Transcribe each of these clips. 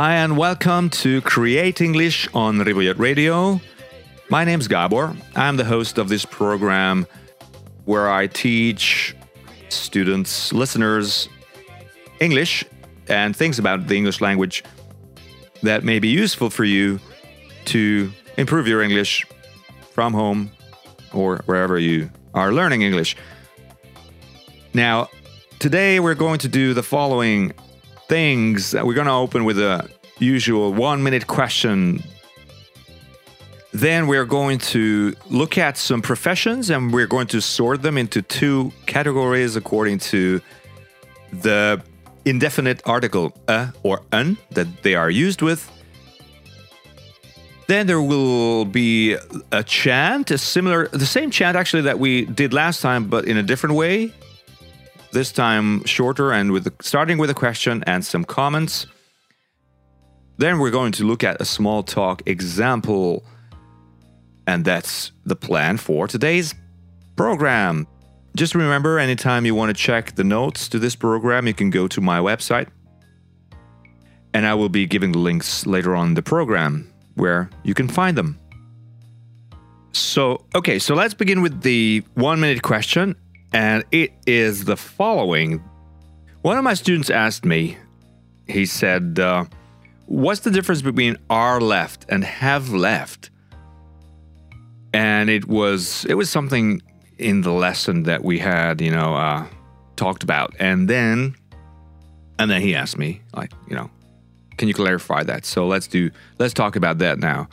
Hi, and welcome to Create English on Ripollet Radio. My name's Gabor. I'm the host of this program where I teach students, listeners, English and things about the English language that may be useful for you to improve your English from home or wherever you are learning English. Now, today we're going to do the following things. We're going to open with a usual one minute question. Then we're going to look at some professions and we're going to sort them into two categories according to the indefinite article a or un that they are used with. Then there will be a chant, a similar, the same chant actually that we did last time, but in a different way. This time shorter and with the, starting with a question and some comments. Then we're going to look at a small talk example, and that's the plan for today's program. Just remember, anytime you want to check the notes to this program, you can go to my website, and I will be giving the links later on in the program where you can find them. So, okay, so let's begin with the one minute question, and it is the following. One of my students asked me, he said, uh, What's the difference between are left and have left? And it was it was something in the lesson that we had, you know, uh, talked about, and then and then he asked me, like, you know, can you clarify that? So let's do let's talk about that now.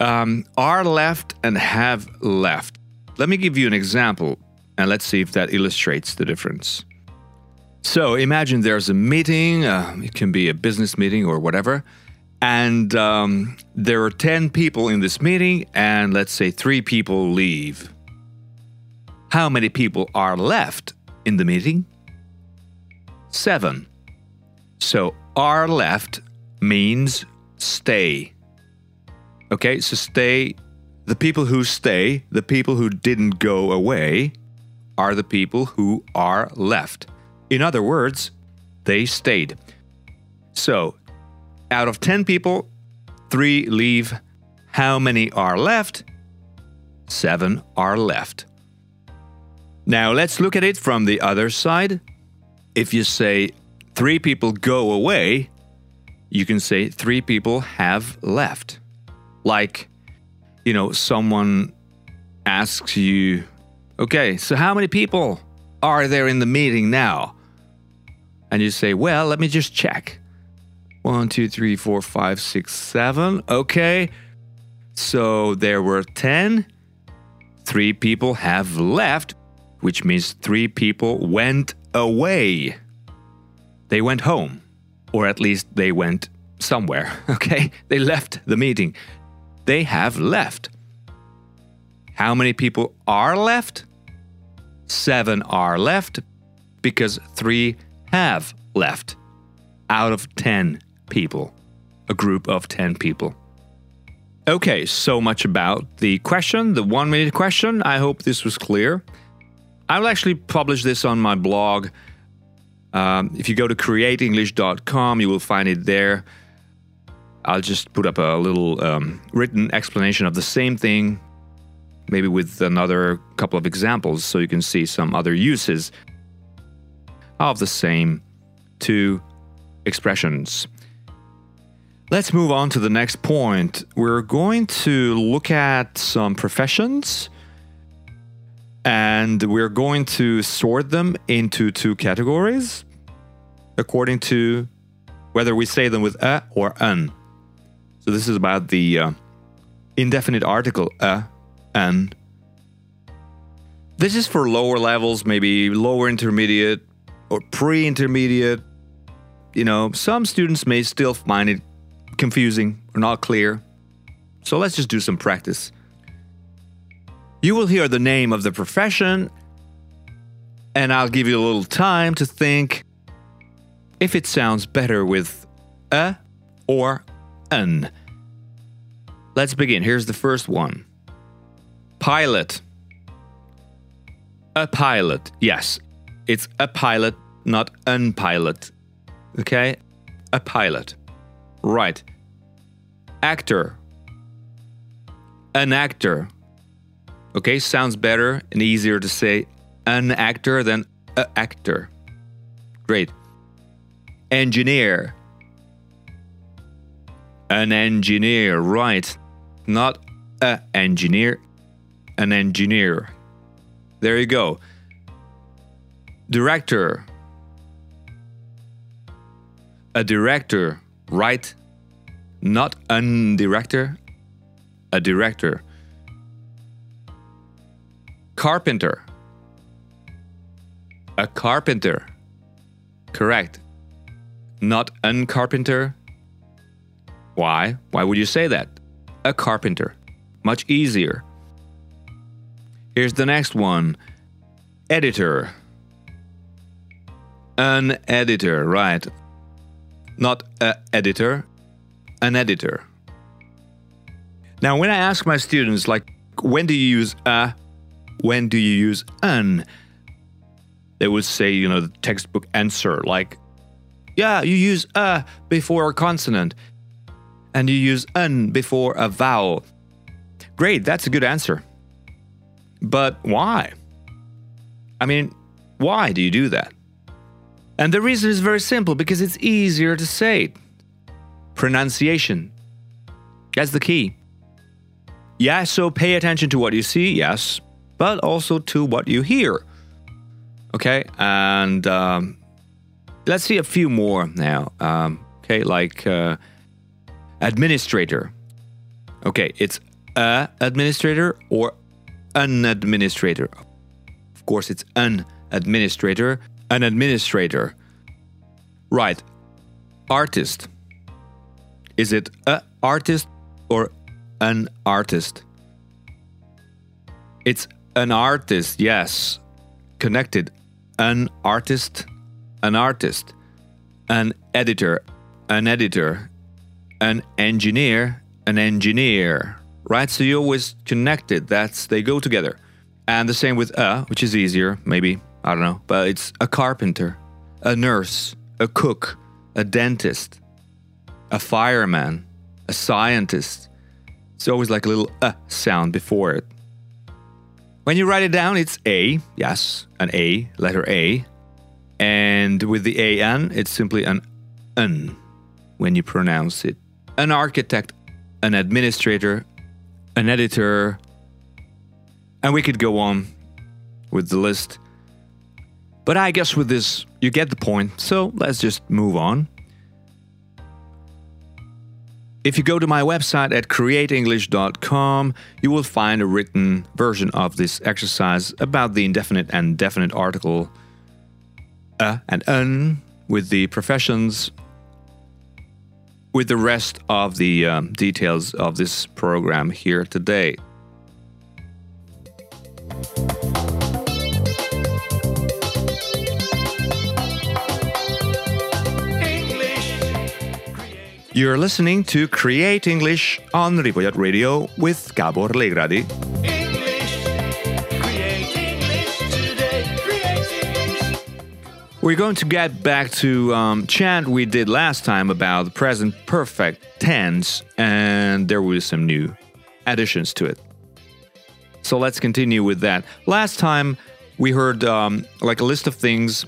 Um, are left and have left. Let me give you an example and let's see if that illustrates the difference. So imagine there's a meeting, uh, it can be a business meeting or whatever, and um, there are 10 people in this meeting, and let's say three people leave. How many people are left in the meeting? Seven. So are left means stay. Okay, so stay. The people who stay, the people who didn't go away, are the people who are left. In other words, they stayed. So, out of 10 people, three leave. How many are left? Seven are left. Now, let's look at it from the other side. If you say three people go away, you can say three people have left. Like, you know, someone asks you, okay, so how many people are there in the meeting now? And you say, well, let me just check. One, two, three, four, five, six, seven. Okay. So there were 10. Three people have left, which means three people went away. They went home or at least they went somewhere, okay? They left the meeting. They have left. How many people are left? Seven are left because three have left out of 10 people, a group of 10 people. Okay, so much about the question, the one minute question. I hope this was clear. I will actually publish this on my blog um, if you go to createenglish.com, you will find it there. I'll just put up a little um, written explanation of the same thing, maybe with another couple of examples so you can see some other uses of the same two expressions. Let's move on to the next point. We're going to look at some professions and we're going to sort them into two categories according to whether we say them with a or un. So this is about the uh, indefinite article a, an. This is for lower levels, maybe lower intermediate or pre intermediate. You know, some students may still find it confusing or not clear. So let's just do some practice. You will hear the name of the profession, and I'll give you a little time to think if it sounds better with a or an. Let's begin. Here's the first one Pilot. A pilot. Yes, it's a pilot, not unpilot. Okay? A pilot. Right. Actor. An actor. Okay, sounds better and easier to say an actor than a actor. Great. Engineer. An engineer, right. Not a engineer, an engineer. There you go. Director. A director, right? Not an director, a director. Carpenter. A carpenter. Correct. Not an carpenter. Why? Why would you say that? A carpenter. Much easier. Here's the next one editor. An editor, right. Not a editor, an editor. Now, when I ask my students, like, when do you use a, when do you use an, they would say, you know, the textbook answer, like, yeah, you use a before a consonant, and you use an before a vowel. Great, that's a good answer. But why? I mean, why do you do that? And the reason is very simple because it's easier to say. Pronunciation. That's the key. Yeah, so pay attention to what you see, yes, but also to what you hear. Okay, and um, let's see a few more now. Um, okay, like uh, administrator. Okay, it's a administrator or an administrator. Of course, it's an administrator, an administrator. Right. Artist. Is it a artist or an artist? It's an artist, yes. Connected. An artist, an artist. An editor, an editor. An engineer, an engineer. Right? So you always connected. That's they go together. And the same with a, which is easier, maybe. I don't know. But it's a carpenter, a nurse, a cook, a dentist, a fireman, a scientist. It's always like a little uh sound before it. When you write it down, it's A, yes, an A, letter A. And with the AN, it's simply an un when you pronounce it. An architect, an administrator, an editor, and we could go on with the list. But I guess with this, you get the point, so let's just move on. If you go to my website at createenglish.com, you will find a written version of this exercise about the indefinite and definite article a and un with the professions, with the rest of the um, details of this program here today. You're listening to Create English on Ripollet Radio with Gabor Legradi. We're going to get back to um, chant we did last time about the present perfect tense, and there be some new additions to it. So let's continue with that. Last time we heard um, like a list of things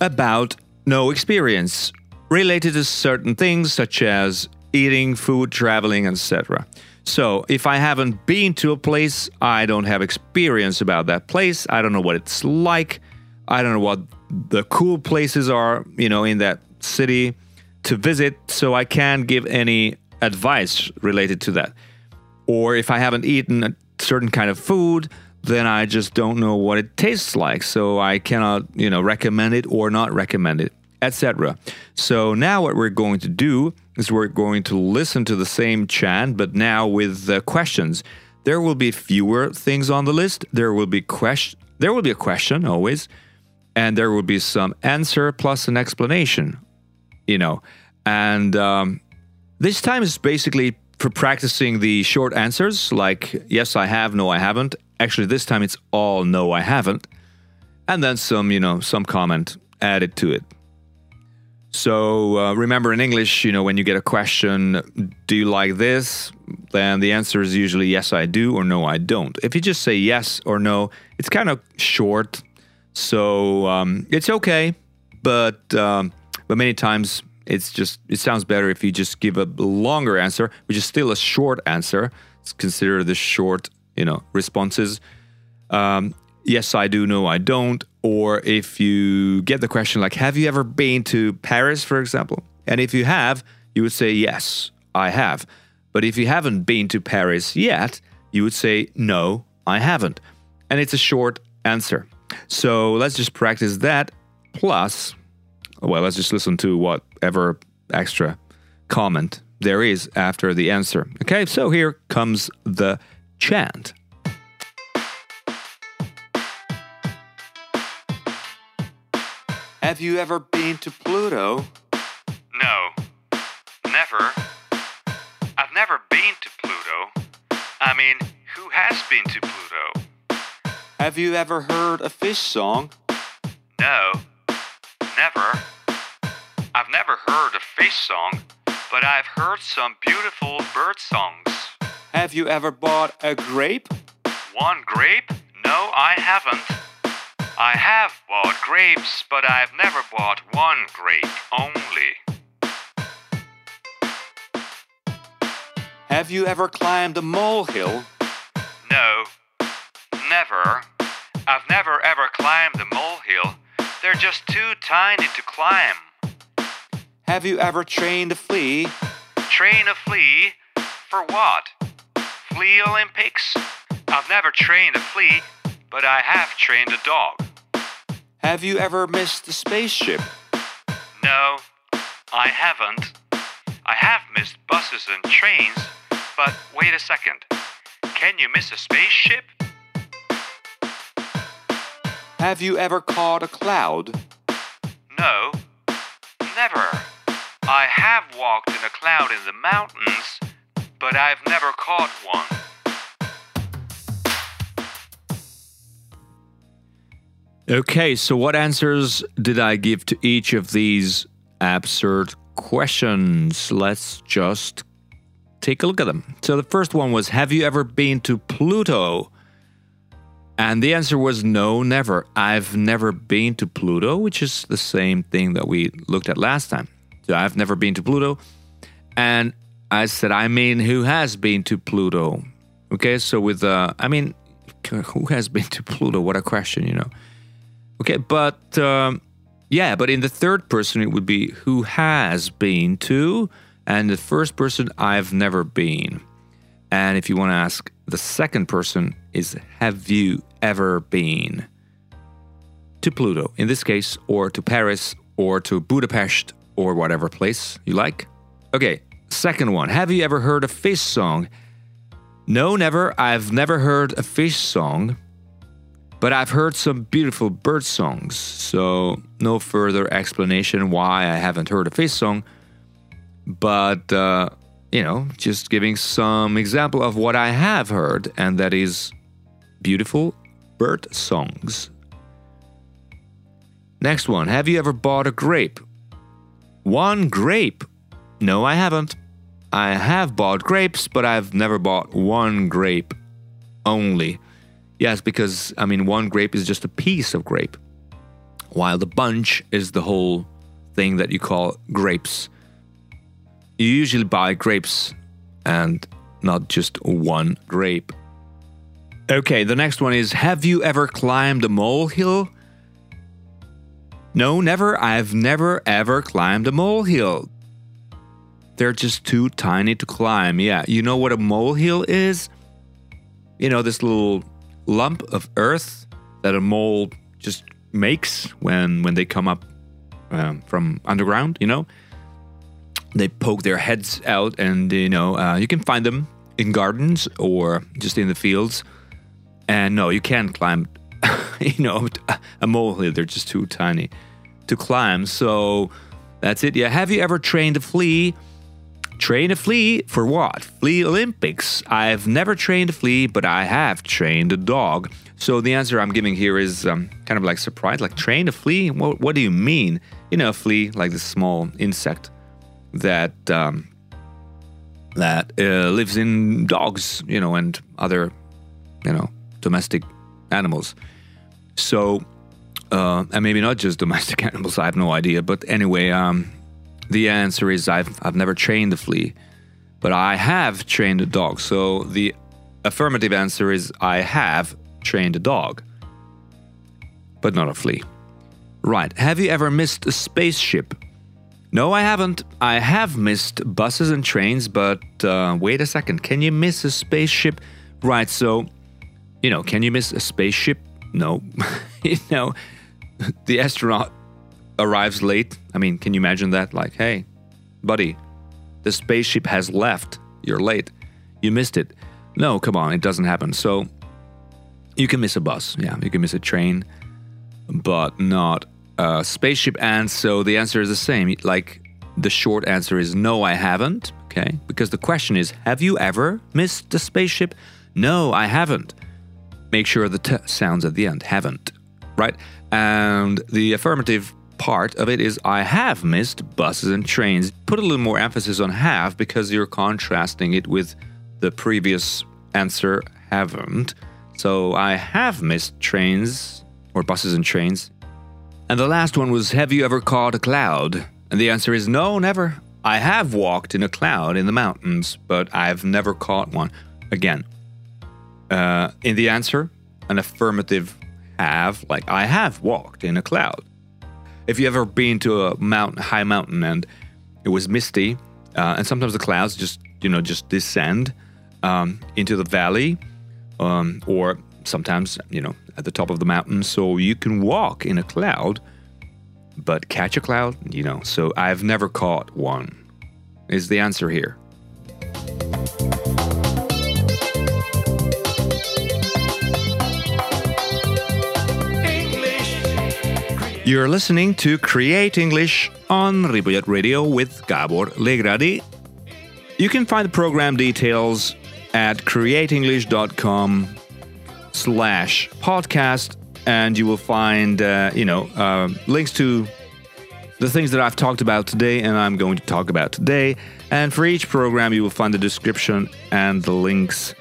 about no experience related to certain things such as eating, food, traveling, etc. So, if I haven't been to a place, I don't have experience about that place. I don't know what it's like. I don't know what the cool places are, you know, in that city to visit, so I can't give any advice related to that. Or if I haven't eaten a certain kind of food, then I just don't know what it tastes like, so I cannot, you know, recommend it or not recommend it, etc. So now what we're going to do is we're going to listen to the same chant, but now with the questions. There will be fewer things on the list. There will be question. There will be a question always, and there will be some answer plus an explanation. You know, and um, this time is basically for practicing the short answers, like yes, I have, no, I haven't. Actually, this time it's all no, I haven't, and then some, you know, some comment added to it. So uh, remember in English, you know, when you get a question, do you like this? Then the answer is usually yes, I do, or no, I don't. If you just say yes or no, it's kind of short. So um, it's okay, but um, but many times it's just it sounds better if you just give a longer answer, which is still a short answer. It's considered the short, you know, responses. Um, yes, I do, no, I don't. Or if you get the question like, have you ever been to Paris, for example? And if you have, you would say, yes, I have. But if you haven't been to Paris yet, you would say, no, I haven't. And it's a short answer. So let's just practice that. Plus, well, let's just listen to whatever extra comment there is after the answer. Okay, so here comes the chant. Have you ever been to Pluto? No, never. I've never been to Pluto. I mean, who has been to Pluto? Have you ever heard a fish song? No, never. I've never heard a fish song, but I've heard some beautiful bird songs. Have you ever bought a grape? One grape? No, I haven't. I have bought grapes, but I've never bought one grape only. Have you ever climbed a molehill? No, never. I've never ever climbed a molehill. They're just too tiny to climb. Have you ever trained a flea? Train a flea? For what? Flea Olympics? I've never trained a flea, but I have trained a dog. Have you ever missed a spaceship? No, I haven't. I have missed buses and trains, but wait a second. Can you miss a spaceship? Have you ever caught a cloud? No, never. I have walked in a cloud in the mountains, but I've never caught one. Okay, so what answers did I give to each of these absurd questions? Let's just take a look at them. So the first one was Have you ever been to Pluto? And the answer was no, never. I've never been to Pluto, which is the same thing that we looked at last time. So I've never been to Pluto. And I said, I mean, who has been to Pluto? Okay, so with, uh, I mean, who has been to Pluto? What a question, you know. Okay, but um, yeah, but in the third person, it would be who has been to, and the first person, I've never been. And if you want to ask the second person, is have you ever been to Pluto, in this case, or to Paris, or to Budapest, or whatever place you like? Okay, second one, have you ever heard a fish song? No, never. I've never heard a fish song. But I've heard some beautiful bird songs, so no further explanation why I haven't heard a fish song. But, uh, you know, just giving some example of what I have heard, and that is beautiful bird songs. Next one Have you ever bought a grape? One grape? No, I haven't. I have bought grapes, but I've never bought one grape only. Yes, because I mean, one grape is just a piece of grape, while the bunch is the whole thing that you call grapes. You usually buy grapes and not just one grape. Okay, the next one is Have you ever climbed a molehill? No, never. I've never ever climbed a molehill. They're just too tiny to climb. Yeah, you know what a molehill is? You know, this little lump of earth that a mole just makes when when they come up um, from underground. You know, they poke their heads out, and you know uh, you can find them in gardens or just in the fields. And no, you can't climb. you know, a molehill. They're just too tiny to climb. So that's it. Yeah. Have you ever trained a flea? Train a flea for what? Flea Olympics. I've never trained a flea, but I have trained a dog. So the answer I'm giving here is um, kind of like surprise, like train a flea. What, what do you mean? you know, a flea, like this small insect that um, that uh, lives in dogs, you know, and other, you know, domestic animals. So, uh, and maybe not just domestic animals. I have no idea. But anyway, um, the answer is I've I've never trained a flea, but I have trained a dog. So the affirmative answer is I have trained a dog, but not a flea. Right. Have you ever missed a spaceship? No, I haven't. I have missed buses and trains, but uh, wait a second. Can you miss a spaceship? Right. So, you know, can you miss a spaceship? No. you know, the astronaut arrives late. I mean, can you imagine that? Like, hey, buddy, the spaceship has left. You're late. You missed it. No, come on, it doesn't happen. So you can miss a bus. Yeah, you can miss a train, but not a spaceship. And so the answer is the same. Like, the short answer is no, I haven't. Okay, because the question is, have you ever missed a spaceship? No, I haven't. Make sure the t sounds at the end. Haven't. Right? And the affirmative part of it is I have missed buses and trains. Put a little more emphasis on have because you're contrasting it with the previous answer haven't. So I have missed trains or buses and trains. And the last one was Have you ever caught a cloud? And the answer is no, never. I have walked in a cloud in the mountains, but I've never caught one. Again, uh, in the answer, an affirmative have, like I have walked in a cloud. If you ever been to a mountain, high mountain, and it was misty, uh, and sometimes the clouds just, you know, just descend um, into the valley, um, or sometimes, you know, at the top of the mountain, so you can walk in a cloud, but catch a cloud, you know. So I've never caught one. Is the answer here? You're listening to Create English on Ripollet Radio with Gabor Legradi. You can find the program details at createenglish.com slash podcast and you will find, uh, you know, uh, links to the things that I've talked about today and I'm going to talk about today. And for each program, you will find the description and the links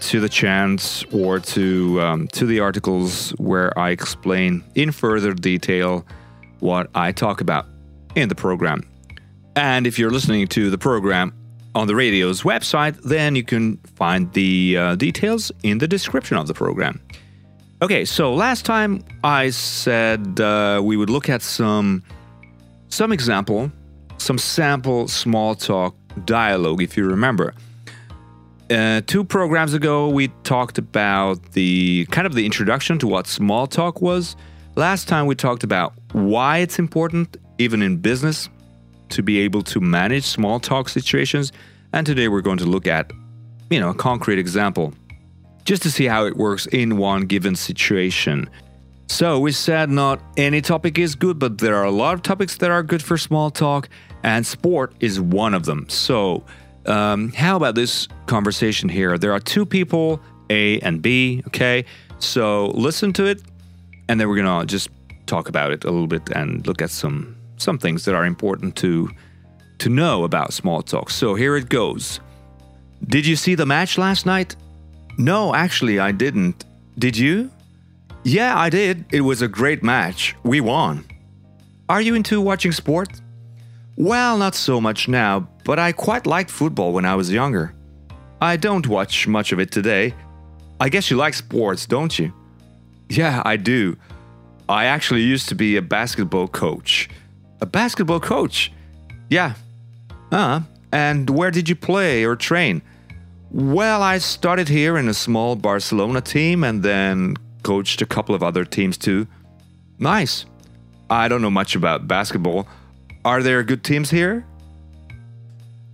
to the chants or to um, to the articles where I explain in further detail what I talk about in the program. And if you're listening to the program on the radio's website, then you can find the uh, details in the description of the program. Okay, so last time I said uh, we would look at some some example, some sample small talk dialogue, if you remember. Uh, two programs ago, we talked about the kind of the introduction to what small talk was. Last time, we talked about why it's important, even in business, to be able to manage small talk situations. And today, we're going to look at, you know, a concrete example just to see how it works in one given situation. So, we said not any topic is good, but there are a lot of topics that are good for small talk, and sport is one of them. So, um, how about this conversation here? There are two people, A and B, okay? So listen to it, and then we're gonna just talk about it a little bit and look at some some things that are important to to know about small talk. So here it goes. Did you see the match last night? No, actually I didn't. Did you? Yeah, I did. It was a great match. We won. Are you into watching sport? Well, not so much now, but I quite liked football when I was younger. I don't watch much of it today. I guess you like sports, don't you? Yeah, I do. I actually used to be a basketball coach. A basketball coach? Yeah. Uh, and where did you play or train? Well, I started here in a small Barcelona team and then coached a couple of other teams too. Nice. I don't know much about basketball. Are there good teams here?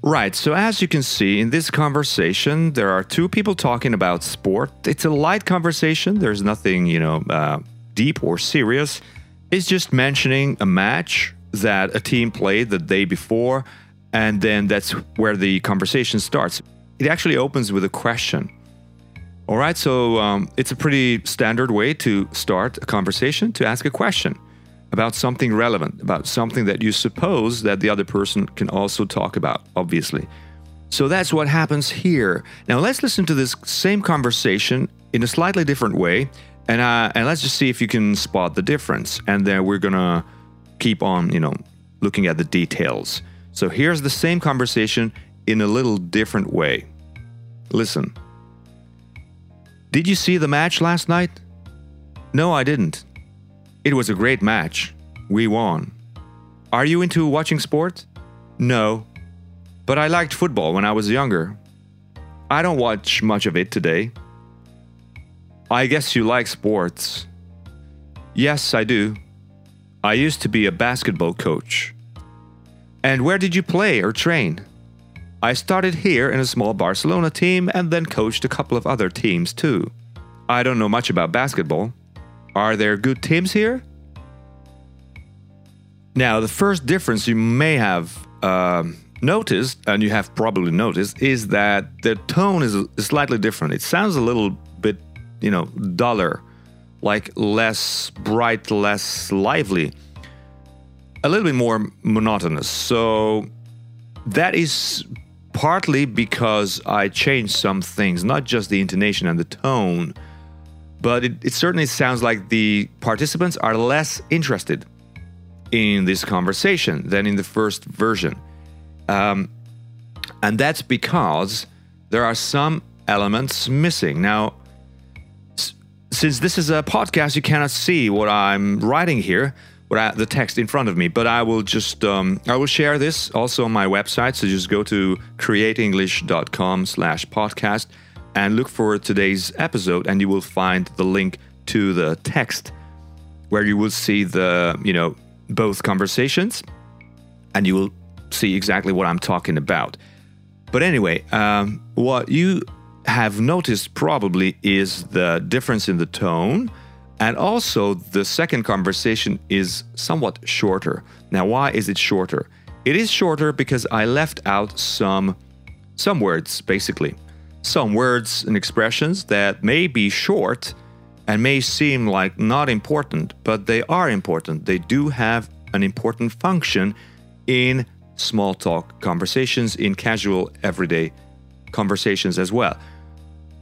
Right, so as you can see in this conversation, there are two people talking about sport. It's a light conversation, there's nothing, you know, uh, deep or serious. It's just mentioning a match that a team played the day before, and then that's where the conversation starts. It actually opens with a question. All right, so um, it's a pretty standard way to start a conversation to ask a question. about something relevant, about something that you suppose that the other person can also talk about, obviously. So that's what happens here. Now let's listen to this same conversation in a slightly different way, and uh, and let's just see if you can spot the difference. And then we're gonna keep on, you know, looking at the details. So here's the same conversation in a little different way. Listen. Did you see the match last night? No, I didn't. It was a great match. We won. Are you into watching sports? No. But I liked football when I was younger. I don't watch much of it today. I guess you like sports. Yes, I do. I used to be a basketball coach. And where did you play or train? I started here in a small Barcelona team and then coached a couple of other teams too. I don't know much about basketball. Are there good teams here? Now, the first difference you may have um, noticed, and you have probably noticed, is that the tone is slightly different. It sounds a little bit, you know, duller, like less bright, less lively, a little bit more monotonous. So that is partly because I changed some things, not just the intonation and the tone, but it, it certainly sounds like the participants are less interested in this conversation than in the first version. Um, and that's because there are some elements missing. Now, since this is a podcast, you cannot see what I'm writing here, what I, the text in front of me. But I will just um, I will share this also on my website. So just go to createenglish.com/podcast and look for today's episode, and you will find the link to the text where you will see the you know both conversations, and you will see exactly what I'm talking about. But anyway, um, what you have noticed probably is the difference in the tone. And also, the second conversation is somewhat shorter. Now, why is it shorter? It is shorter because I left out some some words, basically. Some words and expressions that may be short and may seem like not important, but they are important. They do have an important function in small talk conversations, in casual, everyday conversations as well.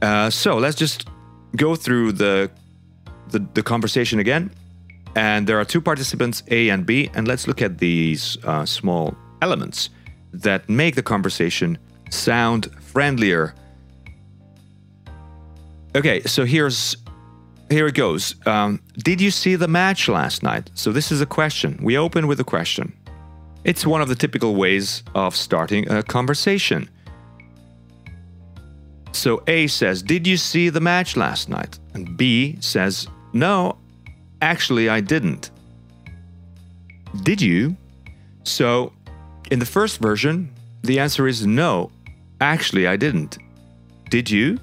Uh, so let's just go through the, the the conversation again. And there are two participants, A and B, and let's look at these uh, small elements that make the conversation sound friendlier. Okay, so here's here it goes. Um, did you see the match last night? So this is a question. We open with a question. It's one of the typical ways of starting a conversation. So A says, Did you see the match last night? And B says, No, actually, I didn't. Did you? So in the first version, the answer is no, actually, I didn't. Did you?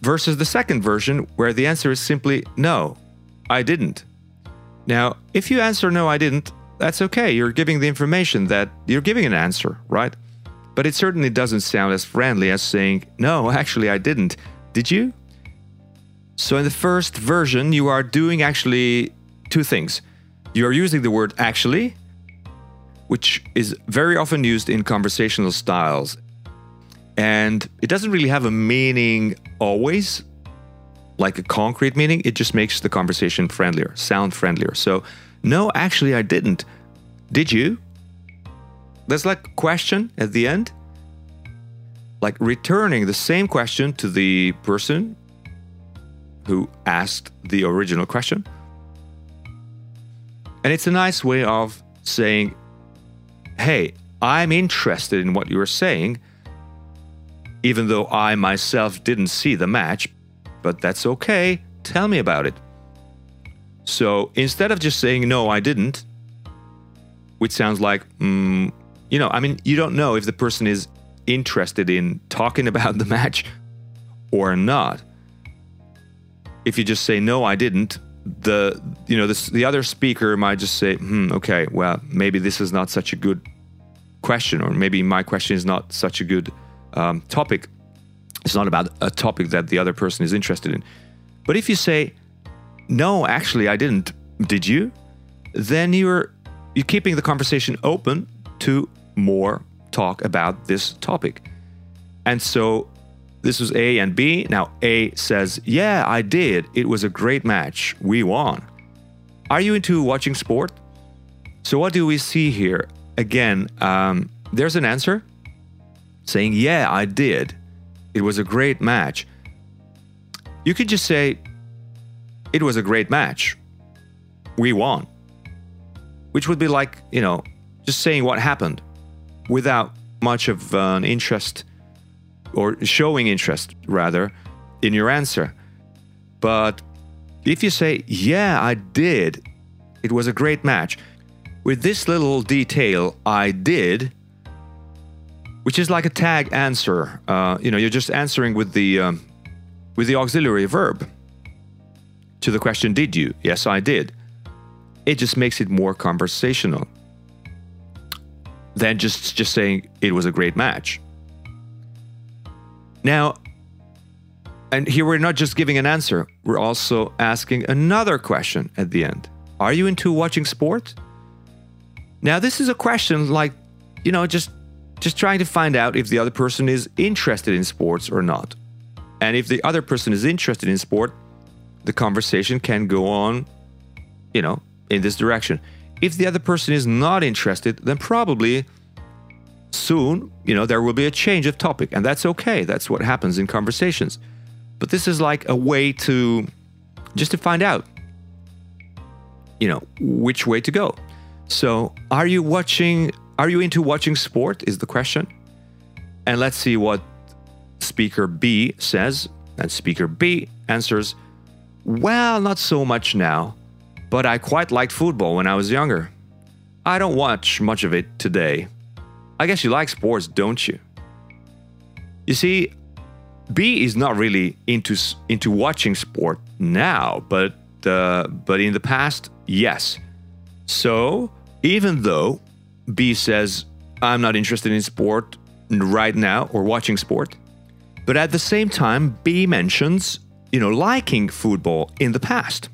Versus the second version, where the answer is simply no, I didn't. Now, if you answer no, I didn't, that's okay. You're giving the information that you're giving an answer, right? But it certainly doesn't sound as friendly as saying, no, actually, I didn't. Did you? So, in the first version, you are doing actually two things. You are using the word actually, which is very often used in conversational styles. And it doesn't really have a meaning always, like a concrete meaning. It just makes the conversation friendlier, sound friendlier. So, no, actually, I didn't. Did you? There's like a question at the end, like returning the same question to the person who asked the original question. And it's a nice way of saying, hey, I'm interested in what you're saying, even though I myself didn't see the match, but that's okay. Tell me about it. So instead of just saying, no, I didn't, which sounds like, mm, you know, I mean, you don't know if the person is interested in talking about the match or not. If you just say, no, I didn't, the you know this, the other speaker might just say hmm, okay well maybe this is not such a good question or maybe my question is not such a good um, topic it's not about a topic that the other person is interested in but if you say no actually i didn't did you? Then you're you're keeping the conversation open to more talk about this topic. And so this was A and B. Now A says, "Yeah, I did. It was a great match. We won." Are you into watching sport? So what do we see here? Again, um, there's an answer saying, "Yeah, I did. It was a great match." You could just say, "It was a great match. We won." Which would be like, you know, just saying what happened without much of an interest or showing interest rather in your answer. But if you say, Yeah, I did, it was a great match, with this little detail, I did, which is like a tag answer. Uh, you know, you're just answering with the um, with the auxiliary verb to the question, "Did you?" Yes, I did. It just makes it more conversational than just just saying it was a great match. Now, and here we're not just giving an answer, we're also asking another question at the end. Are you into watching sport? Now, this is a question like, you know, just just trying to find out if the other person is interested in sports or not. And if the other person is interested in sport, the conversation can go on, you know, in this direction. If the other person is not interested, then probably soon, you know, there will be a change of topic, and that's okay. That's what happens in conversations. But this is like a way to just to find out, you know, which way to go. So, are you watching? Are you into watching sport? Is the question. And let's see what speaker B says. And speaker B answers, Well, not so much now, but I quite liked football when I was younger. I don't watch much of it today. I guess you like sports, don't you? You see, B is not really into into watching sport now, but uh, but in the past, yes. So even though B says I'm not interested in sport right now or watching sport, but at the same time, B mentions you know liking football in the past.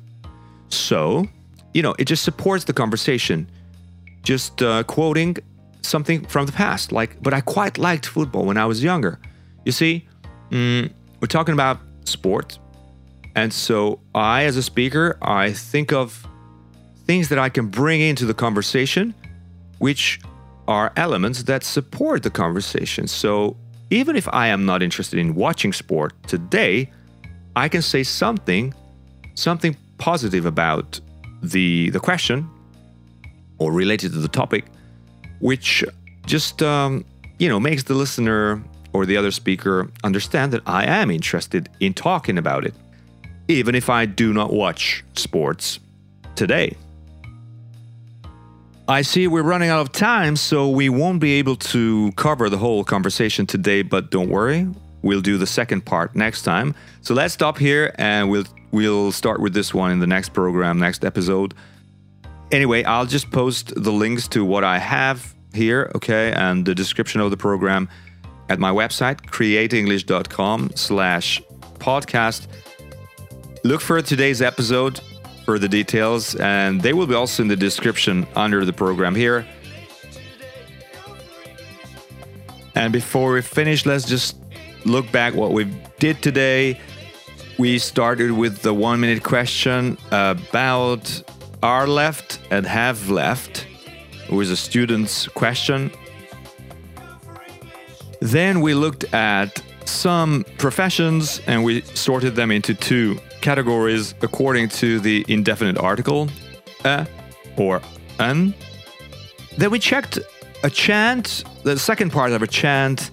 So you know it just supports the conversation. Just uh, quoting something from the past, like, but I quite liked football when I was younger. You see, mm, we're talking about sport. And so I, as a speaker, I think of things that I can bring into the conversation, which are elements that support the conversation. So even if I am not interested in watching sport today, I can say something, something positive about the the question or related to the topic which just um, you know makes the listener or the other speaker understand that I am interested in talking about it, even if I do not watch sports today. I see we're running out of time, so we won't be able to cover the whole conversation today, but don't worry, we'll do the second part next time. So let's stop here and we'll we'll start with this one in the next program, next episode. Anyway, I'll just post the links to what I have here, okay, and the description of the program at my website, createenglish.com slash podcast. Look for today's episode for the details, and they will be also in the description under the program here. And before we finish, let's just look back what we did today. We started with the one minute question about are left and have left. It was a student's question. Then we looked at some professions and we sorted them into two categories according to the indefinite article, a or an. Then we checked a chant, the second part of a chant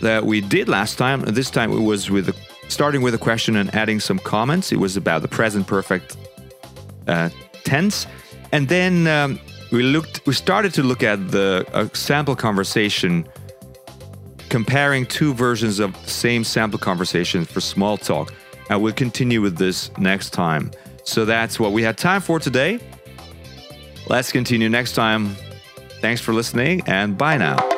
that we did last time. This time it was with a, starting with a question and adding some comments. It was about the present perfect uh, tense. And then um, we looked, we started to look at the sample conversation, comparing two versions of the same sample conversation for small talk. And we'll continue with this next time. So that's what we had time for today. Let's continue next time. Thanks for listening and bye now.